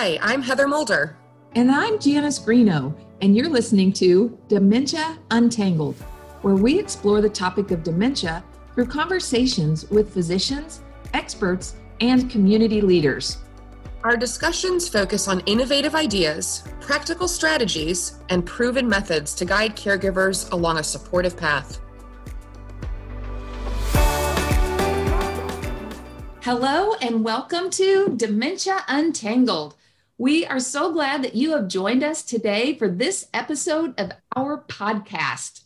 Hi, I'm Heather Mulder. And I'm Janice Greeno, and you're listening to Dementia Untangled, where we explore the topic of dementia through conversations with physicians, experts, and community leaders. Our discussions focus on innovative ideas, practical strategies, and proven methods to guide caregivers along a supportive path. Hello, and welcome to Dementia Untangled. We are so glad that you have joined us today for this episode of our podcast.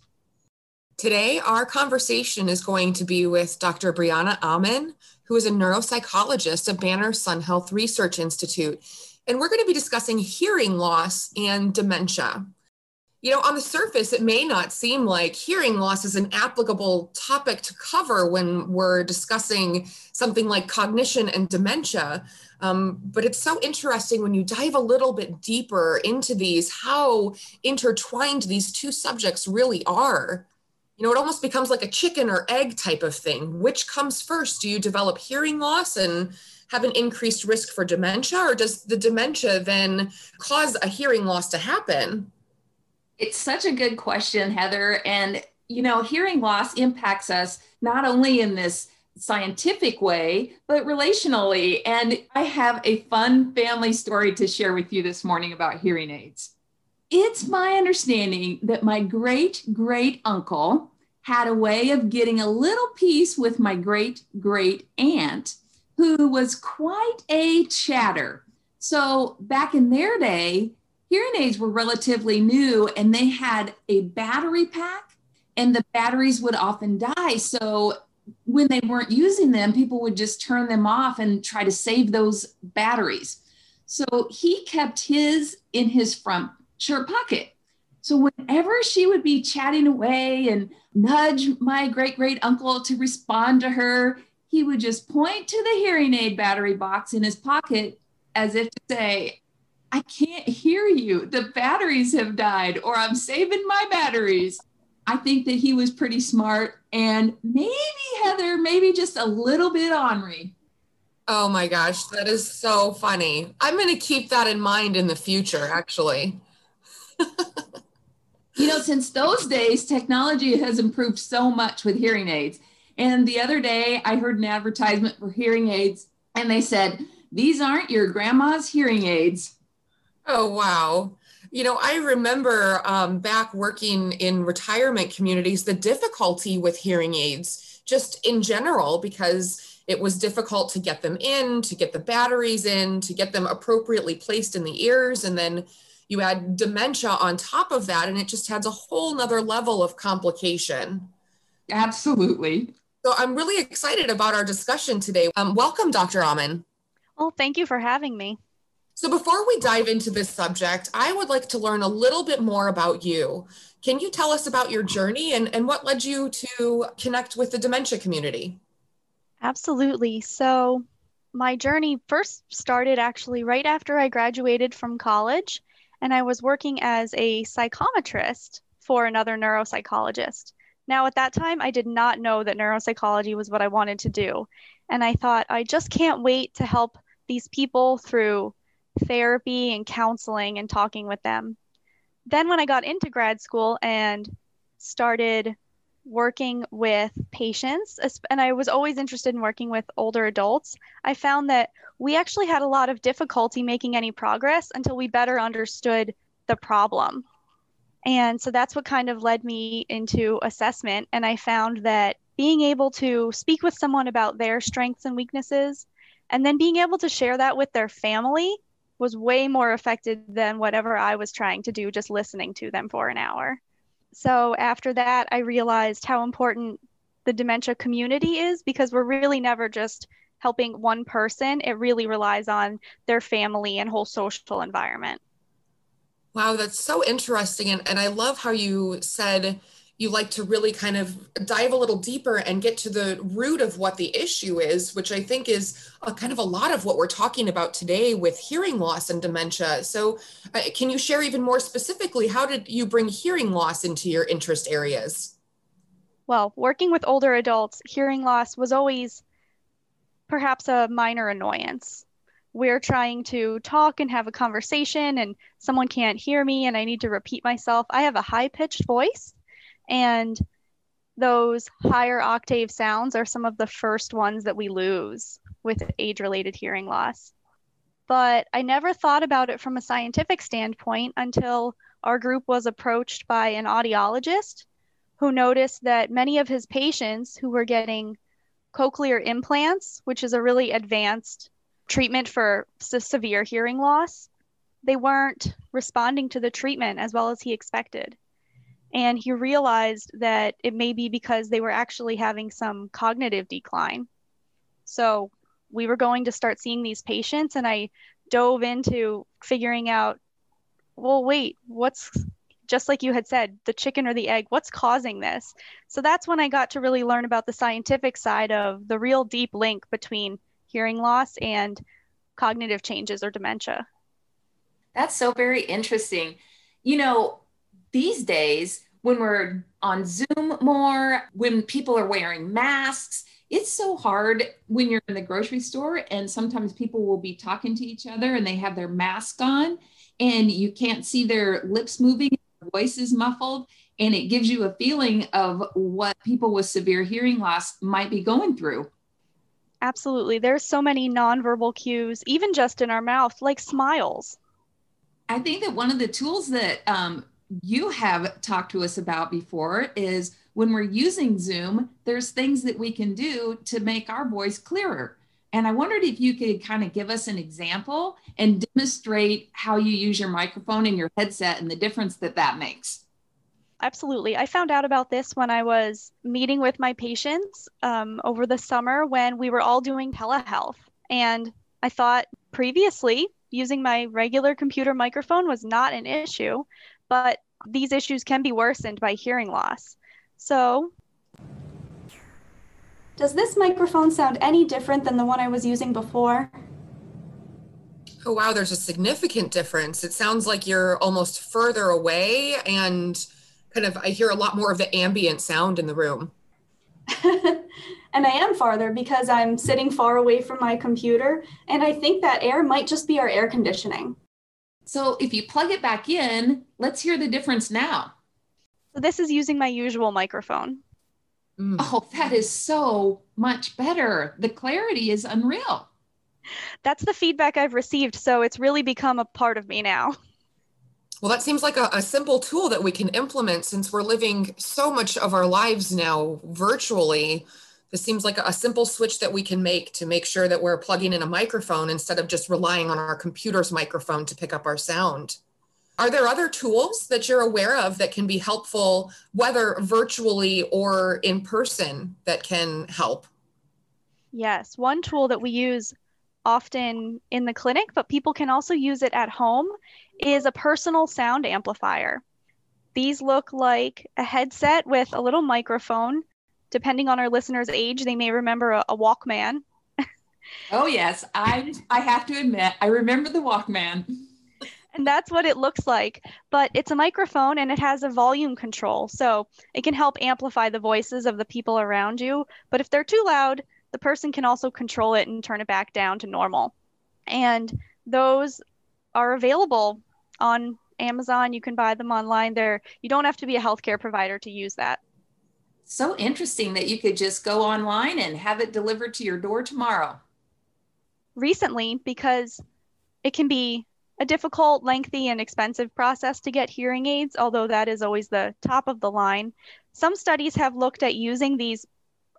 Today, our conversation is going to be with Dr. Brianna Amen, who is a neuropsychologist at Banner Sun Health Research Institute. And we're going to be discussing hearing loss and dementia. You know, on the surface, it may not seem like hearing loss is an applicable topic to cover when we're discussing something like cognition and dementia. Um, but it's so interesting when you dive a little bit deeper into these, how intertwined these two subjects really are you know, it almost becomes like a chicken or egg type of thing. Which comes first? Do you develop hearing loss and have an increased risk for dementia, or does the dementia then cause a hearing loss to happen? It's such a good question, Heather. And, you know, hearing loss impacts us not only in this scientific way, but relationally. And I have a fun family story to share with you this morning about hearing aids. It's my understanding that my great great uncle had a way of getting a little peace with my great great aunt, who was quite a chatter. So, back in their day, hearing aids were relatively new and they had a battery pack, and the batteries would often die. So, when they weren't using them, people would just turn them off and try to save those batteries. So, he kept his in his front shirt pocket. So whenever she would be chatting away and nudge my great great uncle to respond to her, he would just point to the hearing aid battery box in his pocket as if to say, I can't hear you. The batteries have died, or I'm saving my batteries. I think that he was pretty smart and maybe Heather, maybe just a little bit ornery. Oh my gosh, that is so funny. I'm going to keep that in mind in the future, actually you know, since those days, technology has improved so much with hearing aids. And the other day, I heard an advertisement for hearing aids, and they said, These aren't your grandma's hearing aids. Oh, wow. You know, I remember um, back working in retirement communities, the difficulty with hearing aids, just in general, because it was difficult to get them in, to get the batteries in, to get them appropriately placed in the ears. And then you add dementia on top of that and it just adds a whole nother level of complication. Absolutely. So i'm really excited about our discussion today. Um, welcome dr amen well thank you for having me so before we dive into this subject i would like to learn a little bit more about you can you tell us about your journey and, and what led you to connect with the dementia community absolutely so my journey first started actually right after I graduated from college and I was working as a psychometrist for another neuropsychologist. Now, at that time, I did not know that neuropsychology was what I wanted to do. And I thought, I just can't wait to help these people through therapy and counseling and talking with them. Then, when I got into grad school and started working with patients, and I was always interested in working with older adults, I found that we actually had a lot of difficulty making any progress until we better understood the problem. And so that's what kind of led me into assessment. And I found that being able to speak with someone about their strengths and weaknesses, and then being able to share that with their family was way more effective than whatever I was trying to do just listening to them for an hour so after that, I realized how important the dementia community is because we're really never just helping one person. It really relies on their family and whole social environment. Wow, that's so interesting. And, and I love how you said you like to really kind of dive a little deeper and get to the root of what the issue is, which I think is a kind of a lot of what we're talking about today with hearing loss and dementia. So, uh, can you share even more specifically how did you bring hearing loss into your interest areas? Well, working with older adults, hearing loss was always perhaps a minor annoyance. we're trying to talk and have a conversation and someone can't hear me and I need to repeat myself. I have a high pitched voice and those higher octave sounds are some of the first ones that we lose with age related hearing loss. But I never thought about it from a scientific standpoint until our group was approached by an audiologist who noticed that many of his patients who were getting cochlear implants, which is a really advanced treatment for severe hearing loss, they weren't responding to the treatment as well as he expected. And he realized that it may be because they were actually having some cognitive decline. So we were going to start seeing these patients, and I dove into figuring out well, wait, what's just like you had said, the chicken or the egg, what's causing this? So that's when I got to really learn about the scientific side of the real deep link between hearing loss and cognitive changes or dementia. That's so very interesting. You know, these days, when we're on Zoom more, when people are wearing masks, it's so hard when you're in the grocery store and sometimes people will be talking to each other and they have their mask on and you can't see their lips moving, their voice is muffled, and it gives you a feeling of what people with severe hearing loss might be going through. Absolutely. There's so many nonverbal cues, even just in our mouth, like smiles. I think that one of the tools that um, you have talked to us about before is when we're using Zoom, there's things that we can do to make our voice clearer. And I wondered if you could kind of give us an example and demonstrate how you use your microphone and your headset and the difference that that makes. Absolutely. I found out about this when I was meeting with my patients um, over the summer when we were all doing telehealth. And I thought previously using my regular computer microphone was not an issue, but these issues can be worsened by hearing loss. So does this microphone sound any different than the one I was using before? Oh, wow, there's a significant difference. It sounds like you're almost further away and kind of, I hear a lot more of the ambient sound in the room. and I am farther because I'm sitting far away from my computer. And I think that air might just be our air conditioning. So if you plug it back in, let's hear the difference now. So this is using my usual microphone. Mm. Oh, that is so much better. The clarity is unreal. That's the feedback I've received. So it's really become a part of me now. Well, that seems like a, a, simple tool that we can implement since we're living so much of our lives now virtually. This seems like a simple switch that we can make to make sure that we're plugging in a microphone instead of just relying on our computer's microphone to pick up our sound. Are there other tools that you're aware of that can be helpful, whether virtually or in person, that can help? Yes, one tool that we use often in the clinic, but people can also use it at home, is a personal sound amplifier. These look like a headset with a little microphone. Depending on our listeners' age, they may remember a, a Walkman. oh yes, I I have to admit, I remember the Walkman and that's what it looks like. But it's a microphone and it has a volume control. So it can help amplify the voices of the people around you. But if they're too loud, the person can also control it and turn it back down to normal. And those are available on Amazon. You can buy them online there. You don't have to be a healthcare provider to use that. So interesting that you could just go online and have it delivered to your door tomorrow. Recently, because it can be a difficult, lengthy, and expensive process to get hearing aids, although that is always the top of the line. Some studies have looked at using these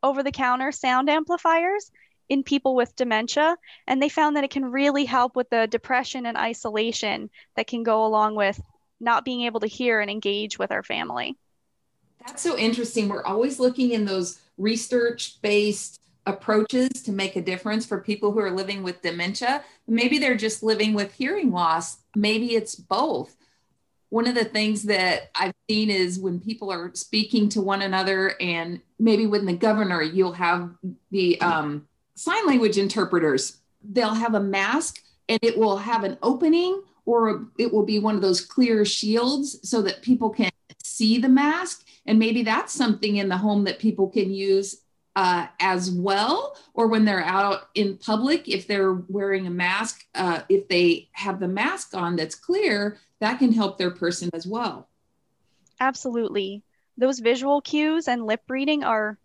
over the counter sound amplifiers in people with dementia, and they found that it can really help with the depression and isolation that can go along with not being able to hear and engage with our family. That's so interesting. We're always looking in those research based approaches to make a difference for people who are living with dementia. Maybe they're just living with hearing loss. Maybe it's both. One of the things that I've seen is when people are speaking to one another, and maybe when the governor, you'll have the um, sign language interpreters. They'll have a mask and it will have an opening, or it will be one of those clear shields so that people can see the mask. And maybe that's something in the home that people can use uh, as well, or when they're out in public, if they're wearing a mask, uh, if they have the mask on that's clear, that can help their person as well. Absolutely. Those visual cues and lip reading are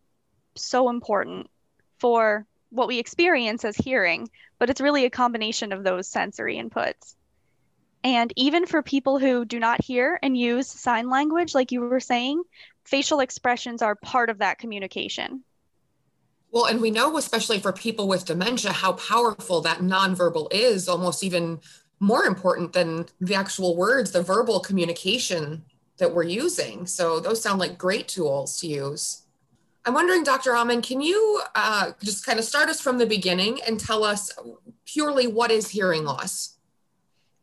so important for what we experience as hearing, but it's really a combination of those sensory inputs. And even for people who do not hear and use sign language, like you were saying, facial expressions are part of that communication. Well, and we know, especially for people with dementia, how powerful that nonverbal is, almost even more important than the actual words, the verbal communication that we're using. So those sound like great tools to use. I'm wondering, Dr. Amann, can you uh, just kind of start us from the beginning and tell us purely what is hearing loss?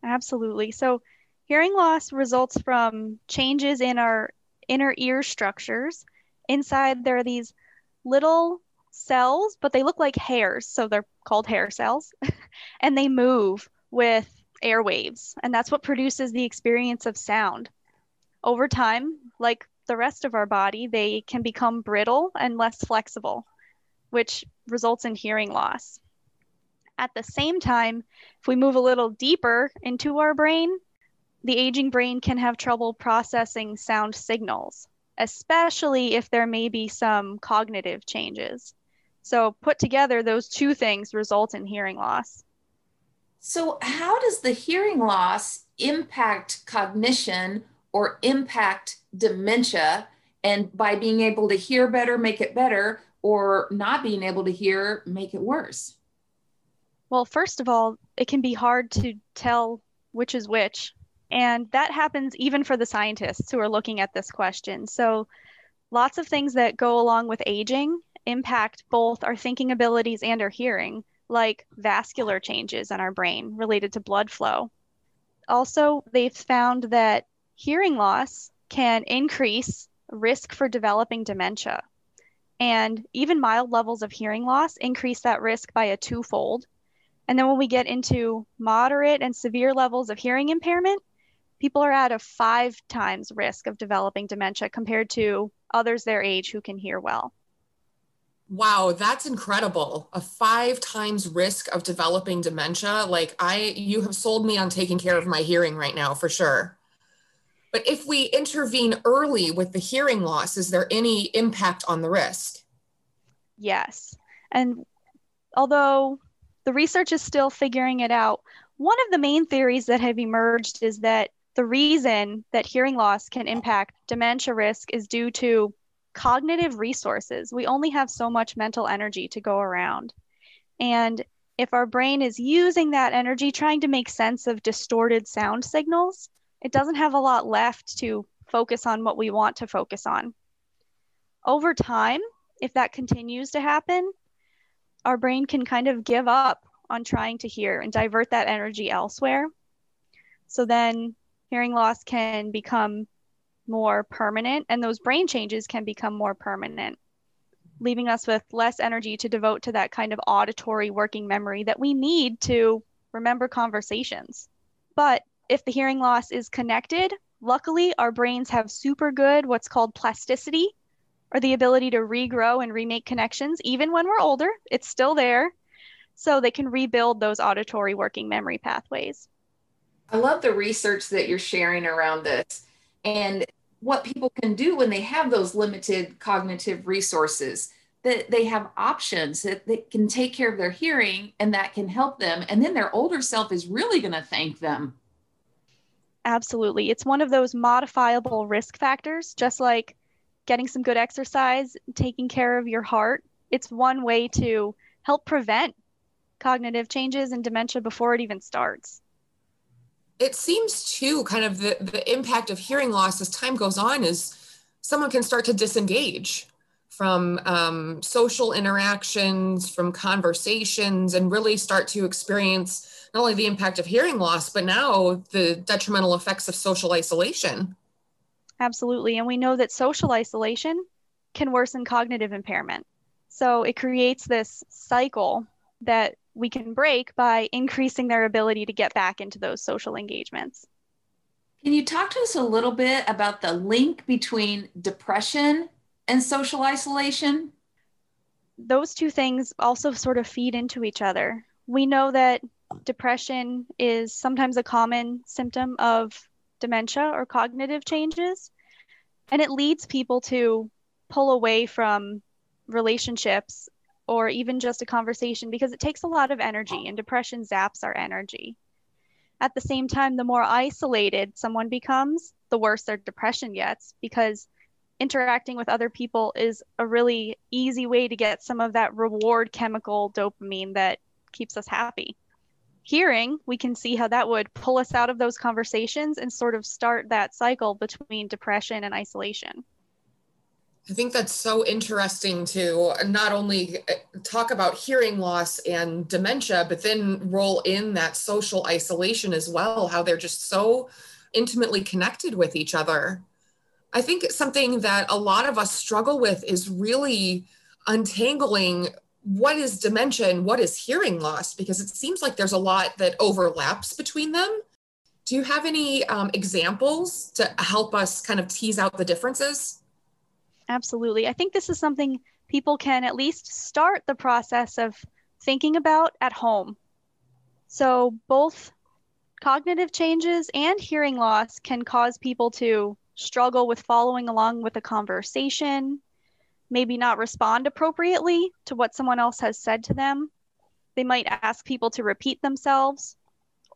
Absolutely. So, hearing loss results from changes in our inner ear structures. Inside, there are these little cells, but they look like hairs. So, they're called hair cells, and they move with airwaves. And that's what produces the experience of sound. Over time, like the rest of our body, they can become brittle and less flexible, which results in hearing loss. At the same time, if we move a little deeper into our brain, the aging brain can have trouble processing sound signals, especially if there may be some cognitive changes. So, put together, those two things result in hearing loss. So, how does the hearing loss impact cognition or impact dementia? And by being able to hear better, make it better, or not being able to hear, make it worse? Well, first of all, it can be hard to tell which is which. And that happens even for the scientists who are looking at this question. So, lots of things that go along with aging impact both our thinking abilities and our hearing, like vascular changes in our brain related to blood flow. Also, they've found that hearing loss can increase risk for developing dementia. And even mild levels of hearing loss increase that risk by a twofold. And then when we get into moderate and severe levels of hearing impairment, people are at a five times risk of developing dementia compared to others their age who can hear well. Wow, that's incredible. A five times risk of developing dementia. Like I you have sold me on taking care of my hearing right now for sure. But if we intervene early with the hearing loss, is there any impact on the risk? Yes. And although the research is still figuring it out, one of the main theories that have emerged is that the reason that hearing loss can impact dementia risk is due to cognitive resources. We only have so much mental energy to go around. And if our brain is using that energy trying to make sense of distorted sound signals, it doesn't have a lot left to focus on what we want to focus on. Over time, if that continues to happen, our brain can kind of give up on trying to hear and divert that energy elsewhere. So then hearing loss can become more permanent, and those brain changes can become more permanent, leaving us with less energy to devote to that kind of auditory working memory that we need to remember conversations. But if the hearing loss is connected, luckily our brains have super good what's called plasticity or the ability to regrow and remake connections even when we're older. It's still there. So they can rebuild those auditory working memory pathways. I love the research that you're sharing around this and what people can do when they have those limited cognitive resources that they have options that they can take care of their hearing and that can help them and then their older self is really going to thank them Absolutely. It's one of those modifiable risk factors, just like getting some good exercise, taking care of your heart. It's one way to help prevent cognitive changes and dementia before it even starts. It seems too kind of the, the impact of hearing loss as time goes on is someone can start to disengage from um, social interactions, from conversations, and really start to experience not only the impact of hearing loss, but now the detrimental effects of social isolation. Absolutely. And we know that social isolation can worsen cognitive impairment. So it creates this cycle that we can break by increasing their ability to get back into those social engagements. Can you talk to us a little bit about the link between depression and social isolation? those two things also sort of feed into each other. We know that depression is sometimes a common symptom of dementia or cognitive changes, and it leads people to pull away from relationships or even just a conversation because it takes a lot of energy, and depression zaps our energy. At the same time, the more isolated someone becomes, the worse their depression gets because interacting with other people is a really easy way to get some of that reward chemical dopamine that keeps us happy. Hearing, we can see how that would pull us out of those conversations and sort of start that cycle between depression and isolation. I think that's so interesting to not only uh, talk about hearing loss and dementia, but then roll in that social isolation as well, how they're just so intimately connected with each other. I think something that a lot of us struggle with is really untangling what is dementia and what is hearing loss, because it seems like there's a lot that overlaps between them. Do you have any um, examples to help us kind of tease out the differences? Absolutely. I think this is something people can at least start the process of thinking about at home. So, both cognitive changes and hearing loss can cause people to struggle with following along with a conversation, maybe not respond appropriately to what someone else has said to them. They might ask people to repeat themselves,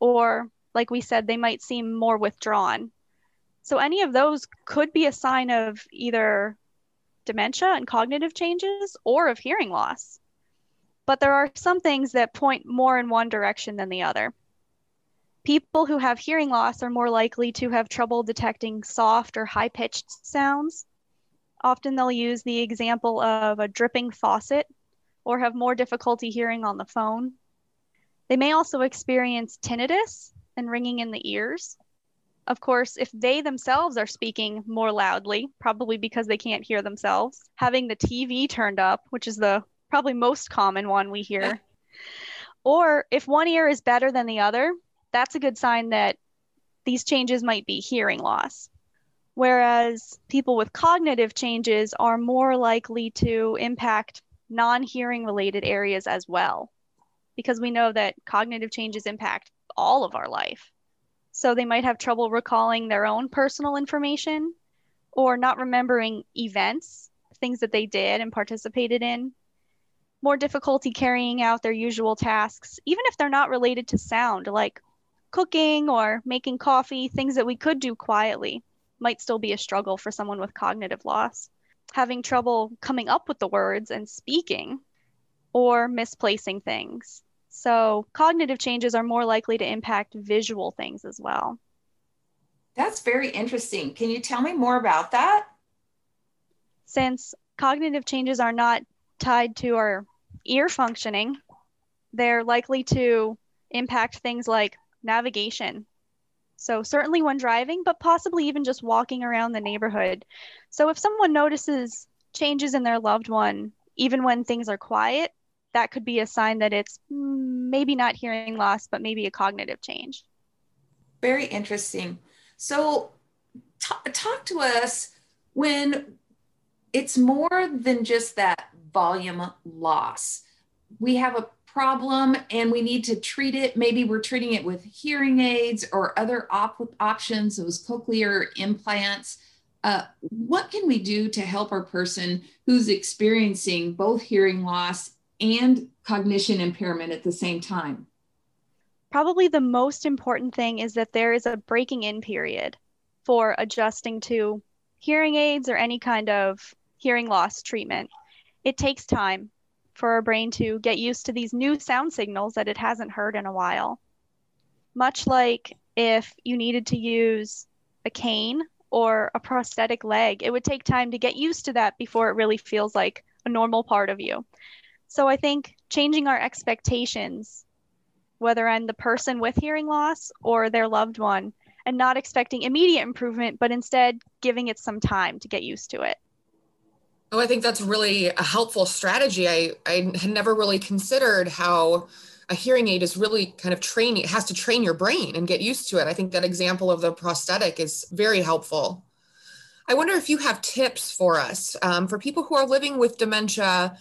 or, like we said, they might seem more withdrawn. So, any of those could be a sign of either dementia and cognitive changes or of hearing loss. But there are some things that point more in one direction than the other. People who have hearing loss are more likely to have trouble detecting soft or high pitched sounds. Often they'll use the example of a dripping faucet or have more difficulty hearing on the phone. They may also experience tinnitus and ringing in the ears. Of course, if they themselves are speaking more loudly, probably because they can't hear themselves, having the TV turned up, which is the probably most common one we hear, or if one ear is better than the other, that's a good sign that these changes might be hearing loss. Whereas people with cognitive changes are more likely to impact non hearing related areas as well, because we know that cognitive changes impact all of our life. So they might have trouble recalling their own personal information or not remembering events, things that they did and participated in, more difficulty carrying out their usual tasks, even if they're not related to sound, like cooking or making coffee, things that we could do quietly, might still be a struggle for someone with cognitive loss. Having trouble coming up with the words and speaking, or misplacing things. So, cognitive changes are more likely to impact visual things as well. That's very interesting. Can you tell me more about that? Since cognitive changes are not tied to our ear functioning, they're likely to impact things like navigation. So, certainly when driving, but possibly even just walking around the neighborhood. So, if someone notices changes in their loved one, even when things are quiet, that could be a sign that it's maybe not hearing loss, but maybe a cognitive change. Very interesting. So, t- talk to us when it's more than just that volume loss. We have a problem and we need to treat it. Maybe we're treating it with hearing aids or other op- options, those cochlear implants. Uh, what can we do to help our person who's experiencing both hearing loss and cognition impairment at the same time? Probably the most important thing is that there is a breaking in period for adjusting to hearing aids or any kind of hearing loss treatment. It takes time for our brain to get used to these new sound signals that it hasn't heard in a while. Much like if you needed to use a cane or a prosthetic leg, it would take time to get used to that before it really feels like a normal part of you. So I think changing our expectations, whether I'm the person with hearing loss or their loved one, and not expecting immediate improvement, but instead giving it some time to get used to it. Oh, I think that's really a helpful strategy. I, I had never really considered how a hearing aid is really kind of training, it has to train your brain and get used to it. I think that example of the prosthetic is very helpful. I wonder if you have tips for us um, for people who are living with dementia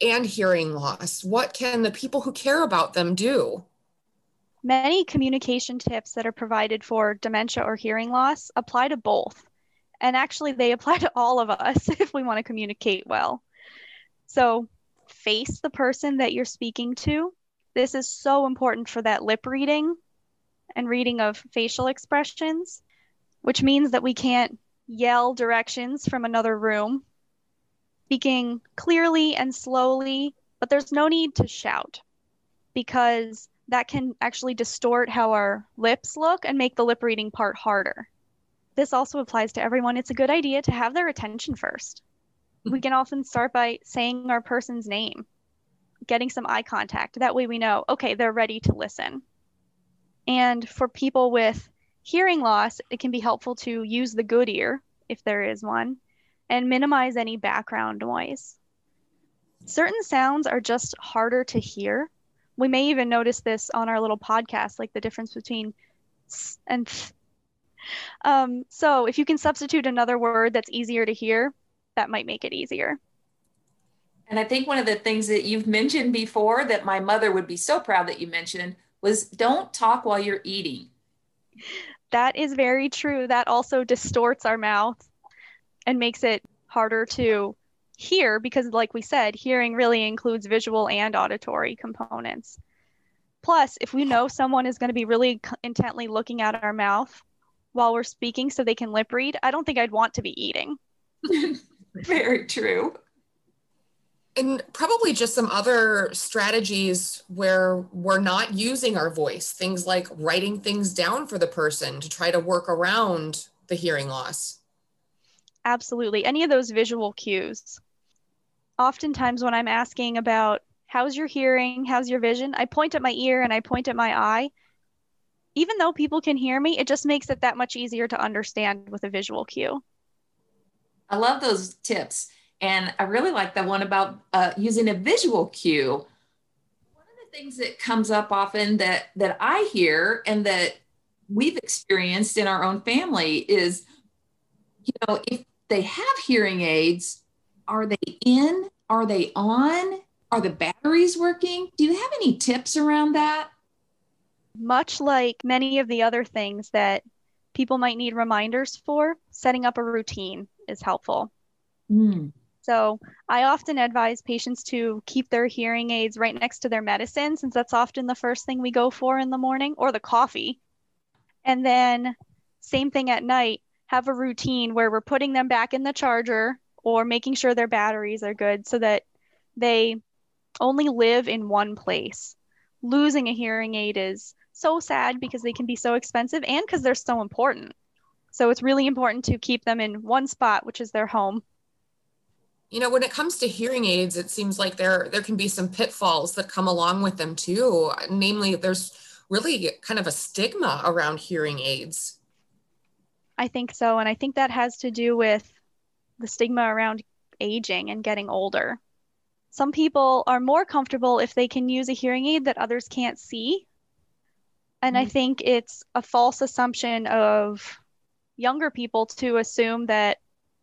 and hearing loss? What can the people who care about them do? Many communication tips that are provided for dementia or hearing loss apply to both. And actually, they apply to all of us if we want to communicate well. So, face the person that you're speaking to. This is so important for that lip reading and reading of facial expressions, which means that we can't yell directions from another room. Speaking clearly and slowly, but there's no need to shout because that can actually distort how our lips look and make the lip reading part harder. This also applies to everyone. It's a good idea to have their attention first. We mm-hmm. can often start by saying our person's name, getting some eye contact. That way we know, okay, they're ready to listen. And for people with hearing loss, it can be helpful to use the good ear, if there is one, and minimize any background noise. Certain sounds are just harder to hear we may even notice this on our little podcast, like the difference between s and th. Um, so if you can substitute another word that's easier to hear, that might make it easier. And I think one of the things that you've mentioned before that my mother would be so proud that you mentioned was don't talk while you're eating. That is very true. That also distorts our mouth and makes it harder to hear because like we said hearing really includes visual and auditory components plus if we know someone is going to be really intently looking at our mouth while we're speaking so they can lip read i don't think i'd want to be eating. Very true. And probably just some other strategies where we're not using our voice things like writing things down for the person to try to work around the hearing loss. Absolutely. Any of those visual cues. Oftentimes when I'm asking about how's your hearing, how's your vision, I point at my ear and I point at my eye. Even though people can hear me, it just makes it that much easier to understand with a visual cue. I love those tips. And I really like the one about uh, using a visual cue. One of the things that comes up often that, that I hear and that we've experienced in our own family is, you know, if they have hearing aids, are they in? Are they on? Are the batteries working? Do you have any tips around that? Much like many of the other things that people might need reminders for, setting up a routine is helpful. Mm. So, I often advise patients to keep their hearing aids right next to their medicine, since that's often the first thing we go for in the morning, or the coffee. And then, same thing at night, have a routine where we're putting them back in the charger or making sure their batteries are good so that they only live in one place. Losing a hearing aid is so sad because they can be so expensive and because they're so important. So it's really important to keep them in one spot, which is their home. You know, when it comes to hearing aids, it seems like there there can be some pitfalls that come along with them too. Namely, there's really kind of a stigma around hearing aids. I think so, and I think that has to do with the stigma around aging and getting older. Some people are more comfortable if they can use a hearing aid that others can't see. And mm-hmm. I think it's a false assumption of younger people to assume that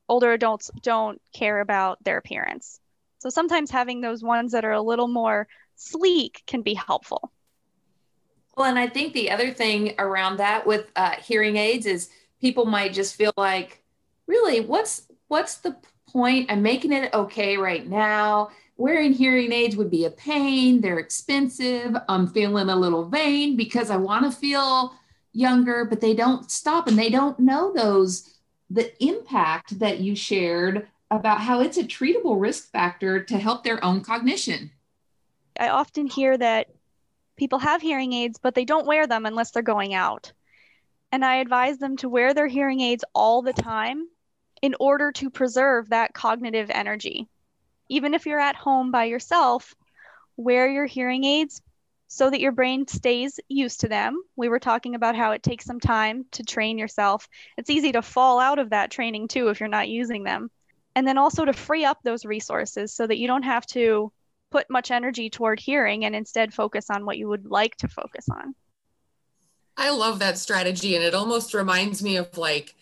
older adults don't care about their appearance. So sometimes having those ones that are a little more sleek can be helpful. Well, and I think the other thing around that with uh, hearing aids is people might just feel like, really, what's what's the point? I'm making it okay right now. Wearing hearing aids would be a pain. They're expensive. I'm feeling a little vain because I want to feel younger, but they don't stop and they don't know those the impact that you shared about how it's a treatable risk factor to help their own cognition. I often hear that people have hearing aids, but they don't wear them unless they're going out. And I advise them to wear their hearing aids all the time in order to preserve that cognitive energy. Even if you're at home by yourself, wear your hearing aids so that your brain stays used to them. We were talking about how it takes some time to train yourself. It's easy to fall out of that training too if you're not using them. And then also to free up those resources so that you don't have to put much energy toward hearing and instead focus on what you would like to focus on. I love that strategy. And it almost reminds me of like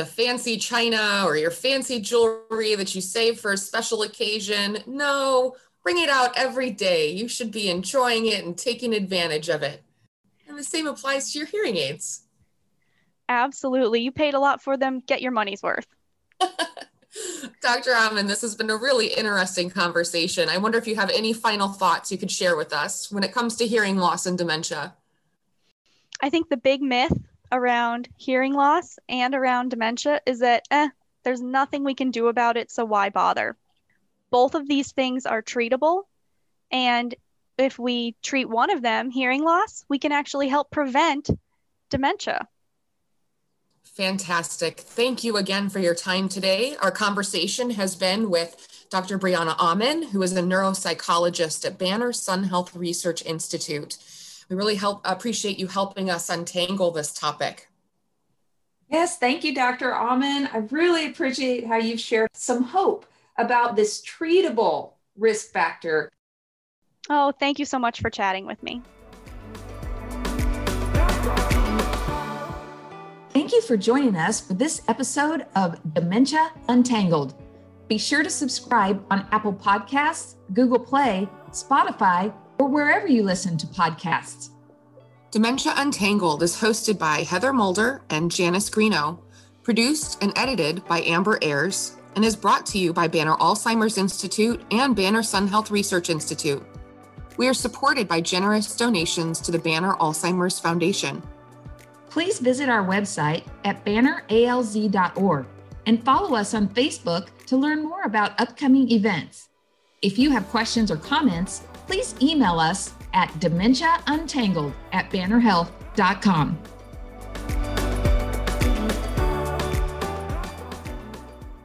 the fancy china or your fancy jewelry that you save for a special occasion. No, Bring it out every day. You should be enjoying it and taking advantage of it. And the same applies to your hearing aids. Absolutely. You paid a lot for them. Get your money's worth. Dr. Ammon, this has been a really interesting conversation. I wonder if you have any final thoughts you could share with us when it comes to hearing loss and dementia. I think the big myth around hearing loss and around dementia is that, eh, there's nothing we can do about it, so why bother? Both of these things are treatable. And if we treat one of them, hearing loss, we can actually help prevent dementia. Fantastic. Thank you again for your time today. Our conversation has been with Dr. Brianna Ammon, who is a neuropsychologist at Banner Sun Health Research Institute. We really help appreciate you helping us untangle this topic. Yes, thank you, Dr. Ammon. I really appreciate how you've shared some hope about this treatable risk factor. Oh, thank you so much for chatting with me. Thank you for joining us for this episode of Dementia Untangled. Be sure to subscribe on Apple Podcasts, Google Play, Spotify, or wherever you listen to podcasts. Dementia Untangled is hosted by Heather Mulder and Janice Greeno, produced and edited by Amber Ayers, and is brought to you by Banner Alzheimer's Institute and Banner Sun Health Research Institute. We are supported by generous donations to the Banner Alzheimer's Foundation please visit our website at banneralz.org and follow us on Facebook to learn more about upcoming events. If you have questions or comments, please email us at dementiauntangled at bannerhealth.com.